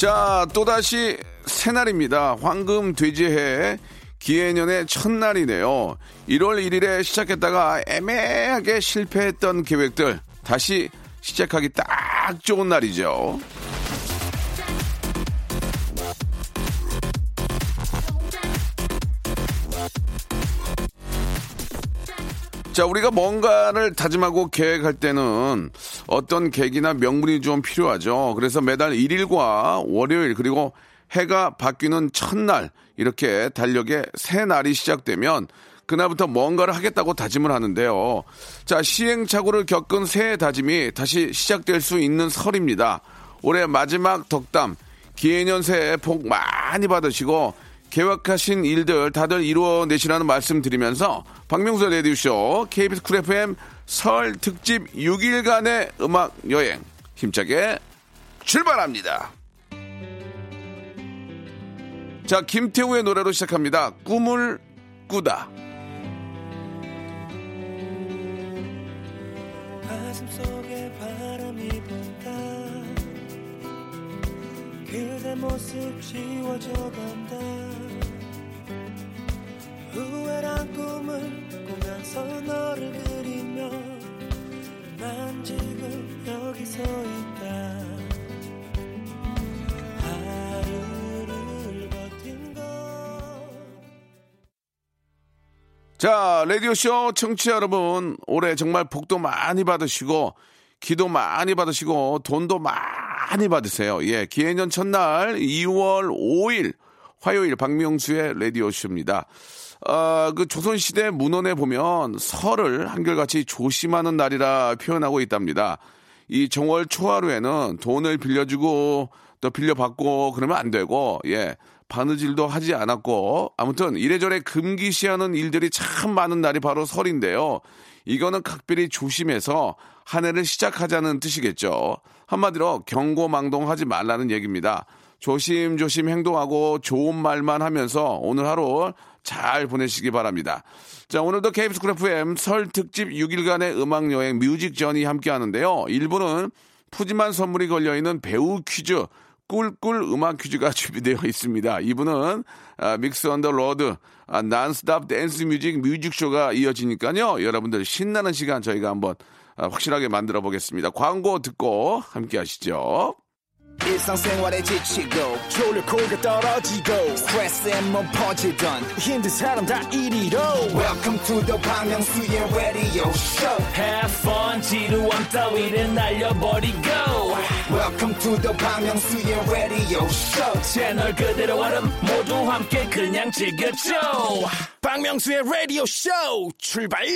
자 또다시 새날입니다. 황금 돼지해 기해년의 첫날이네요. 1월 1일에 시작했다가 애매하게 실패했던 계획들 다시 시작하기 딱 좋은 날이죠 자, 우리가 뭔가를 다짐하고 계획할 때는 어떤 계기나 명분이 좀 필요하죠. 그래서 매달 1일과 월요일 그리고 해가 바뀌는 첫날 이렇게 달력에 새 날이 시작되면 그날부터 뭔가를 하겠다고 다짐을 하는데요. 자, 시행착오를 겪은 새해 다짐이 다시 시작될 수 있는 설입니다. 올해 마지막 덕담, 기해년 새해 복 많이 받으시고 계획하신 일들 다들 이루어내시라는 말씀 드리면서 박명수 라디오쇼 KBS 쿨 FM 설 특집 6일간의 음악 여행 힘차게 출발합니다. 자, 김태우의 노래로 시작합니다. 꿈을 꾸다. 가슴 속에 바람이 분다 그대 모습 지워져 간다. 후회란 꿈을 꾸면서 너를 그리며 난 지금 있다. 하루를 버틴 것. 자, 라디오쇼 청취자 여러분, 올해 정말 복도 많이 받으시고, 기도 많이 받으시고, 돈도 많이 받으세요. 예, 기해년 첫날 2월 5일 화요일 박명수의 라디오쇼입니다. 어, 그 조선시대 문헌에 보면 설을 한결같이 조심하는 날이라 표현하고 있답니다. 이 정월 초하루에는 돈을 빌려주고 또 빌려받고 그러면 안 되고, 예. 바느질도 하지 않았고, 아무튼 이래저래 금기시하는 일들이 참 많은 날이 바로 설인데요. 이거는 각별히 조심해서 한 해를 시작하자는 뜻이겠죠. 한마디로 경고망동하지 말라는 얘기입니다. 조심조심 행동하고 좋은 말만 하면서 오늘 하루 잘 보내시기 바랍니다. 자, 오늘도 KBS 쿨 FM 설 특집 6일간의 음악 여행 Music Journey 함께 하는데요. 1부는 푸짐한 선물이 걸려있는 배우 퀴즈, 꿀꿀 음악 퀴즈가 준비되어 있습니다. 2부는 아, Mix on the Road 아, nonstop dance music music show가 이어지니까요. 여러분들 신나는 시간 저희가 한번 아, 확실하게 만들어 보겠습니다. 광고 듣고 함께 하시죠. 일상생활에 지치고, 졸려 코가 떨어지고, 스트레스에 몸 퍼지던, 힘든 사람 다 이리로. welcome to the Bang Myung-soo's radio show Have fun 지루함 따위를 날려버리고 welcome to the Bang Myung-soo's radio show 채널 그대로 얼음 모두 함께 그냥 즐겨줘 박명수의 라디오 쇼 출발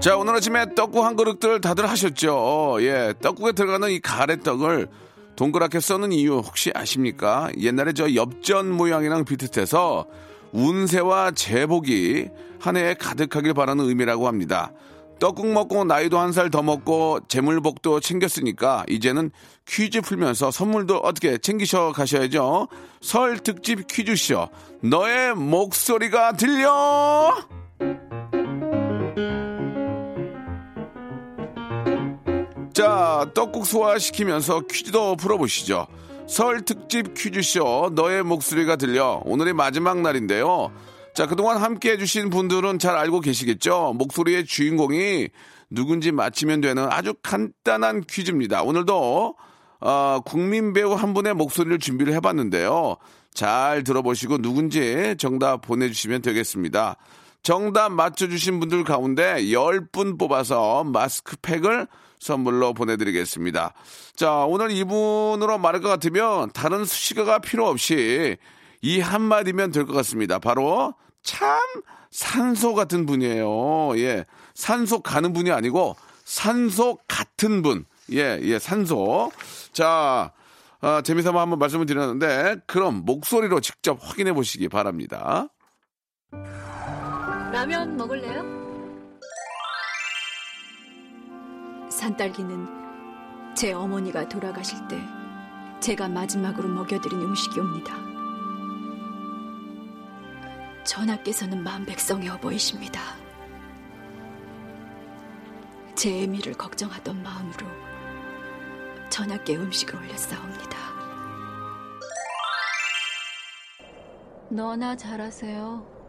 자, 오늘 아침에 떡국 한 그릇들 다들 하셨죠? 예, 떡국에 들어가는 이 가래떡을 동그랗게 써는 이유 혹시 아십니까? 옛날에 저 엽전 모양이랑 비슷해서 운세와 재복이 한 해에 가득하길 바라는 의미라고 합니다. 떡국 먹고 나이도 한 살 더 먹고 재물복도 챙겼으니까 이제는 퀴즈 풀면서 선물도 어떻게 챙기셔 가셔야죠. 설 특집 퀴즈쇼. 너의 목소리가 들려! 자, 떡국 소화시키면서 퀴즈도 풀어보시죠. 설 특집 퀴즈쇼 너의 목소리가 들려 오늘이 마지막 날인데요. 자, 그동안 함께 해주신 분들은 잘 알고 계시겠죠? 목소리의 주인공이 누군지 맞히면 되는 아주 간단한 퀴즈입니다. 오늘도 어, 국민 배우 한 분의 목소리를 준비를 해봤는데요. 잘 들어보시고 누군지 정답 보내주시면 되겠습니다. 정답 맞춰주신 분들 가운데 10분 뽑아서 마스크팩을 선물로 보내드리겠습니다. 자, 오늘 이분으로 말할 것 같으면 다른 수식어가 필요 없이 이 한마디면 될 것 같습니다. 바로 참 산소 같은 분이에요. 예. 산소 가는 분이 아니고 산소 같은 분. 예, 예, 산소. 자, 아, 재미삼아 한번 말씀을 드렸는데 그럼 목소리로 직접 확인해 보시기 바랍니다. 라면 먹을래요? 산딸기는 제 어머니가 돌아가실 때 제가 마지막으로 먹여드린 음식이옵니다. 전하께서는 만백성의 어버이십니다. 제 애미를 걱정하던 마음으로 전하께 음식을 올렸사옵니다. 너나 잘하세요.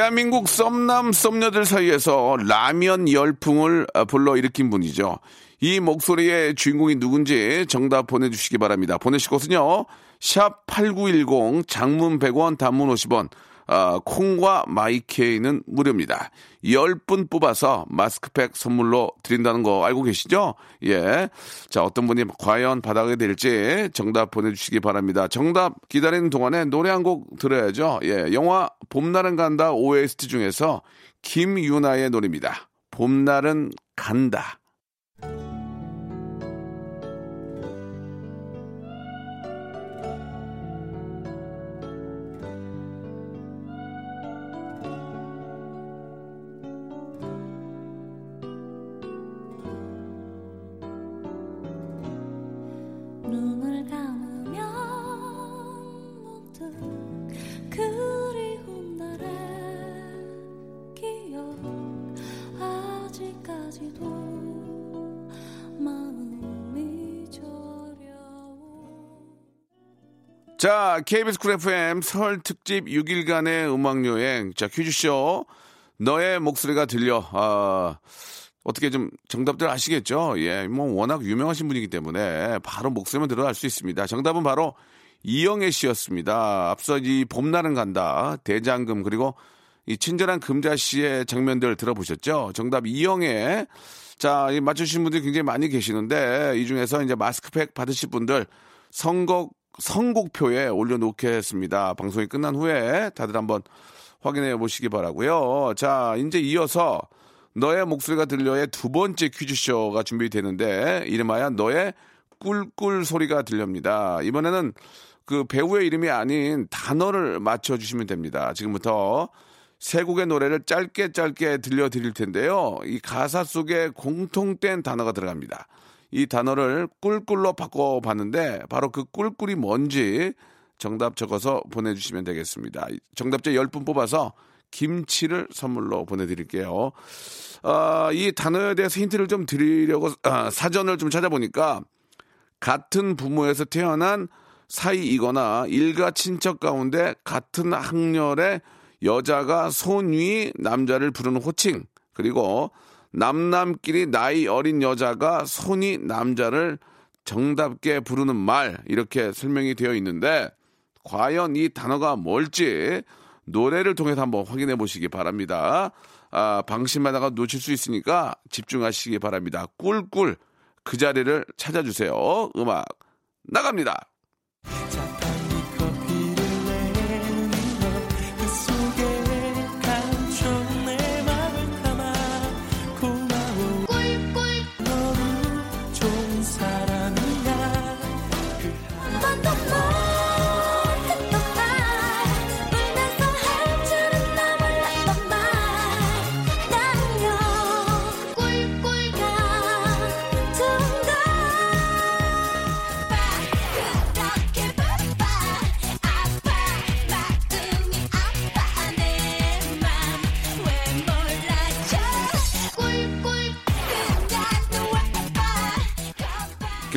대한민국 썸남 썸녀들 사이에서 라면 열풍을 아, 불러일으킨 분이죠. 이 목소리의 주인공이 누군지 정답 보내주시기 바랍니다. 보내실 곳은요. 샵 8910 장문 100원 단문 50원 아, 콩과 마이케이는 무료입니다. 10분 뽑아서 마스크팩 선물로 드린다는 거 알고 계시죠? 예. 자, 어떤 분이 과연 받아가게 될지 정답 보내주시기 바랍니다. 정답 기다리는 동안에 노래 한 곡 들어야죠. 예. 영화 봄날은 간다 OST 중에서 김유나의 노래입니다. 봄날은 간다. 자, KBS 쿨 FM 설 특집 6일간의 음악 여행. 자, 퀴즈쇼. 너의 목소리가 들려. 아, 어떻게 좀 정답들 아시겠죠? 예, 뭐 워낙 유명하신 분이기 때문에 바로 목소리만 들어 알 수 있습니다. 정답은 바로 이영애 씨였습니다. 앞서 이 봄날은 간다. 대장금 그리고 이 친절한 금자 씨의 장면들 들어보셨죠? 정답 이영애. 자, 이 맞추신 분들이 굉장히 많이 계시는데 이 중에서 이제 마스크팩 받으실 분들 선곡 선곡표에 올려놓겠습니다. 방송이 끝난 후에 다들 한번 확인해 보시기 바라고요. 자, 이제 이어서 너의 목소리가 들려의 두 번째 퀴즈쇼가 준비되는데 이름하여 너의 꿀꿀 소리가 들렵니다. 이번에는 그 배우의 이름이 아닌 단어를 맞춰주시면 됩니다. 지금부터 세 곡의 노래를 짧게 짧게 들려드릴 텐데요. 이 가사 속에 공통된 단어가 들어갑니다. 이 단어를 꿀꿀로 바꿔봤는데 바로 그 꿀꿀이 뭔지 정답 적어서 보내주시면 되겠습니다. 정답자 10분 뽑아서 김치를 선물로 보내드릴게요. 아, 이 단어에 대해서 힌트를 좀 드리려고 아, 사전을 좀 찾아보니까 같은 부모에서 태어난 사이이거나 일가 친척 가운데 같은 학년의 여자가 손위 남자를 부르는 호칭 그리고 남남끼리 나이 어린 여자가 손이 남자를 정답게 부르는 말 이렇게 설명이 되어 있는데 과연 이 단어가 뭘지 노래를 통해서 한번 확인해 보시기 바랍니다. 아, 방심하다가 놓칠 수 있으니까 집중하시기 바랍니다. 꿀꿀 그 자리를 찾아주세요. 음악 나갑니다.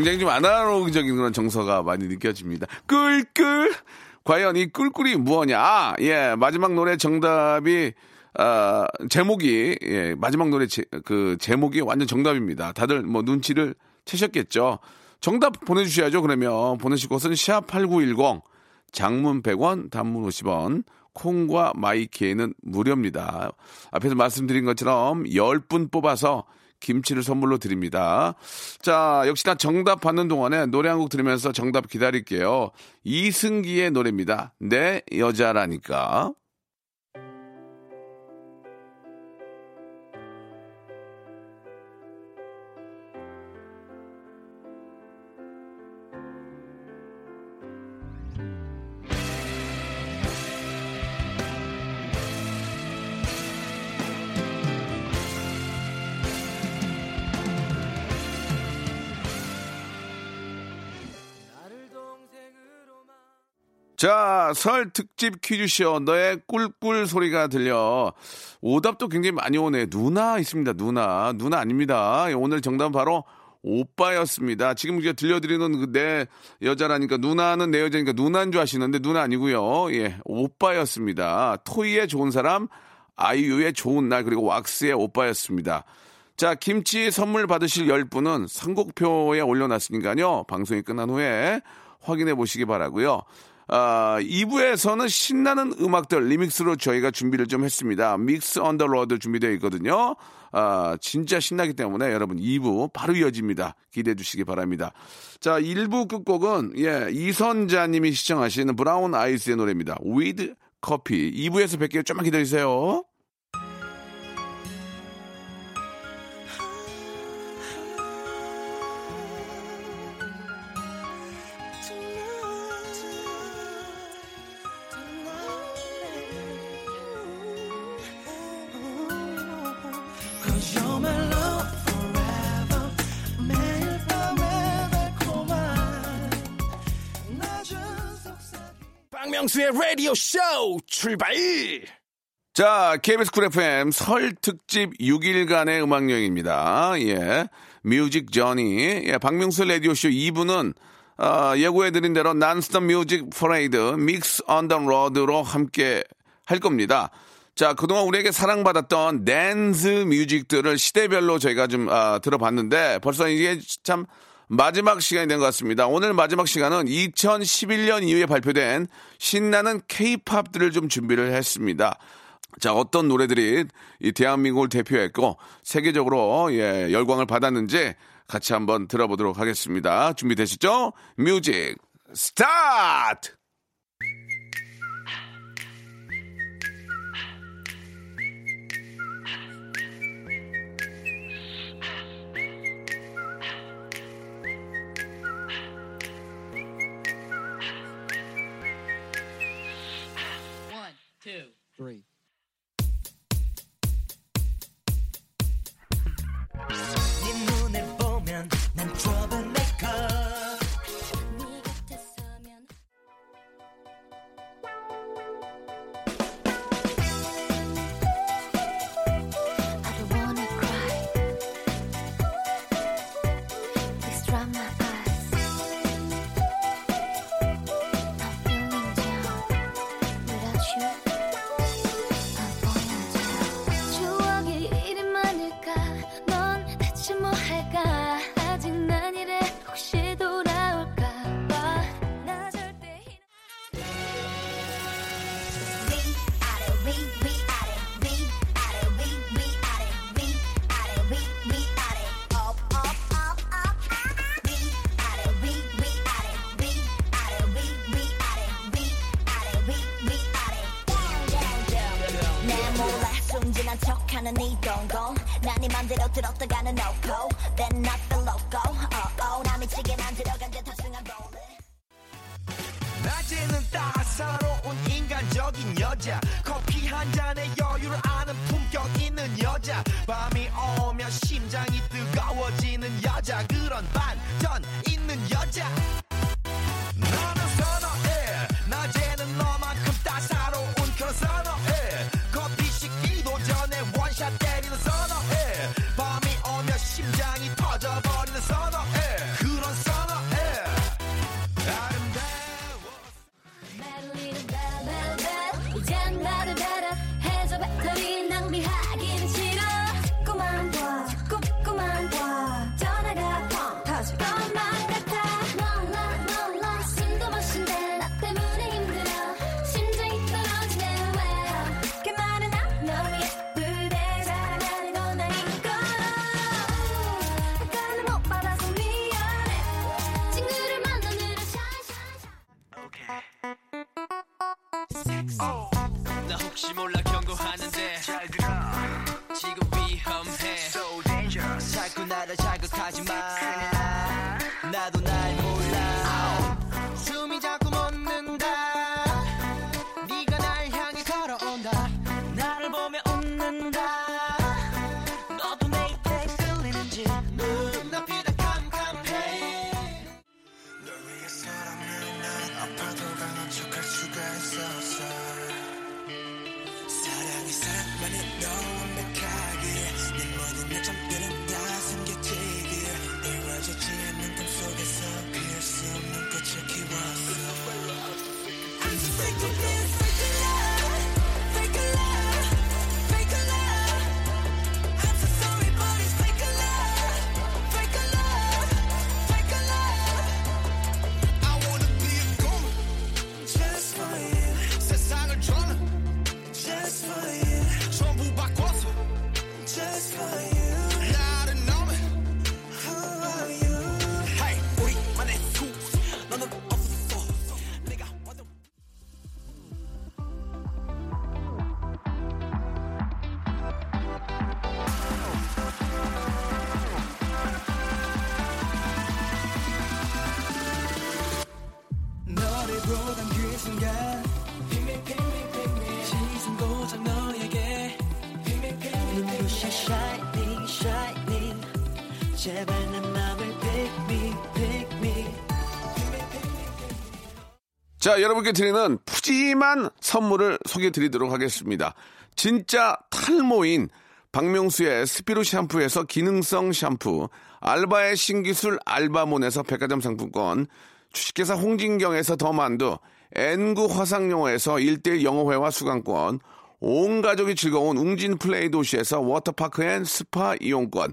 굉장히 좀 아날로그적인 그런 정서가 많이 느껴집니다. 꿀꿀. 과연 이 꿀꿀이 무엇냐? 예, 마지막 노래 정답이 아, 제목이 예, 마지막 노래 제, 그 제목이 완전 정답입니다. 다들 뭐 눈치를 채셨겠죠. 정답 보내주셔야죠. 그러면 보내실 곳은 샵8910 장문 100원, 단문 50원, 콩과 마이키에는 무료입니다. 앞에서 말씀드린 것처럼 10분 뽑아서 김치를 선물로 드립니다. 자, 역시나 정답 받는 동안에 노래 한 곡 들으면서 정답 기다릴게요. 이승기의 노래입니다. 내 여자라니까. 자, 설 특집 퀴즈쇼 너의 꿀꿀 소리가 들려. 오답도 굉장히 많이 오네. 누나 있습니다. 누나. 누나 아닙니다. 예, 오늘 정답은 바로 오빠였습니다. 지금 이제 들려드리는 그내 여자라니까 누나는 내 여자니까 누나인 줄 아시는데 누나 아니고요. 예, 오빠였습니다. 토이의 좋은 사람, 아이유의 좋은 날 그리고 왁스의 오빠였습니다. 자, 김치 선물 받으실 10분은 선곡표에 올려놨으니까요. 방송이 끝난 후에 확인해 보시기 바라고요. 아, 2부에서는 신나는 음악들 리믹스로 저희가 준비를 좀 했습니다. Mix on the Road 준비되어 있거든요. 아, 진짜 신나기 때문에 여러분 2부 바로 이어집니다. 기대해 주시기 바랍니다. 자, 1부 끝곡은 예, 이선자 님이 신청하시는 브라운 아이즈의 노래입니다. With Coffee. 2부에서 뵐게요. 좀만 기다리세요. 박명수의 라디오 쇼 출발! 자, KBS 쿨 FM 설 특집 6일간의 음악 여행입니다. 예. Music Journey. 예, 박명수 라디오쇼 2부는 어, 예고해드린 대로 nonstop music parade Mix on the Road로 함께 할 겁니다. 자, 그동안 우리에게 사랑받았던 dance music들을 시대별로 저희가 좀 아, 들어봤는데 벌써 이게 참 마지막 시간이 된 것 같습니다. 오늘 마지막 시간은 2011년 이후에 발표된 신나는 케이팝들을 좀 준비를 했습니다. 자, 어떤 노래들이 이 대한민국을 대표했고 세계적으로 예, 열광을 받았는지 같이 한번 들어보도록 하겠습니다. 준비되시죠? music start! Three. 들었다가는 no-go oh, 나 미치게 만들어간 듯 탑승한 볼래 낮에는 따사로운 인간적인 여자. 커피 한 잔에 여유를 아는 품격 있는 여자. 밤이 오면 심장이 뜨거워지는 여자. 그런 반전 있는 여자 자, 여러분께 드리는 푸짐한 선물을 소개해 드리도록 하겠습니다. 진짜 탈모인 박명수의 스피루 샴푸에서 기능성 샴푸, 알바의 신기술 알바몬에서 백화점 상품권, 주식회사 홍진경에서 더 만두, N구 화상영어에서 1대1 영어회화 수강권, 온 가족이 즐거운 웅진 플레이 도시에서 워터파크 and 스파 이용권,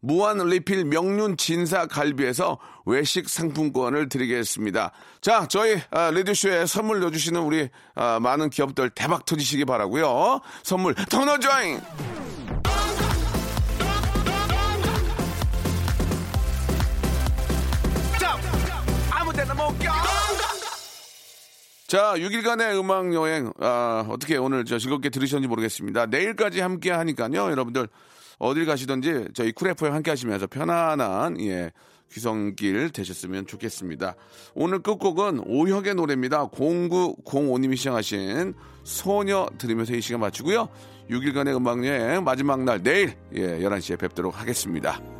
무한 리필 명륜 진사 갈비에서 외식 상품권을 드리겠습니다. 자, 저희 아, 라디오쇼에 선물 넣어주시는 우리 아, 많은 기업들 대박 터지시기 바라고요. 선물 껴. 자, 6일간의 음악 여행, 아, 어떻게 오늘 저 즐겁게 들으셨는지 모르겠습니다. 내일까지 함께 하니까요. 여러분들 어딜 가시든지 저희 쿨FM 함께 하시면서 편안한, 예, 귀성길 되셨으면 좋겠습니다. 오늘 끝곡은 오혁의 노래입니다. 0905님이 시청하신 소녀 들으면서 이 시간 마치고요. 6일간의 음악 여행 마지막 날 내일, 예, 11시에 뵙도록 하겠습니다.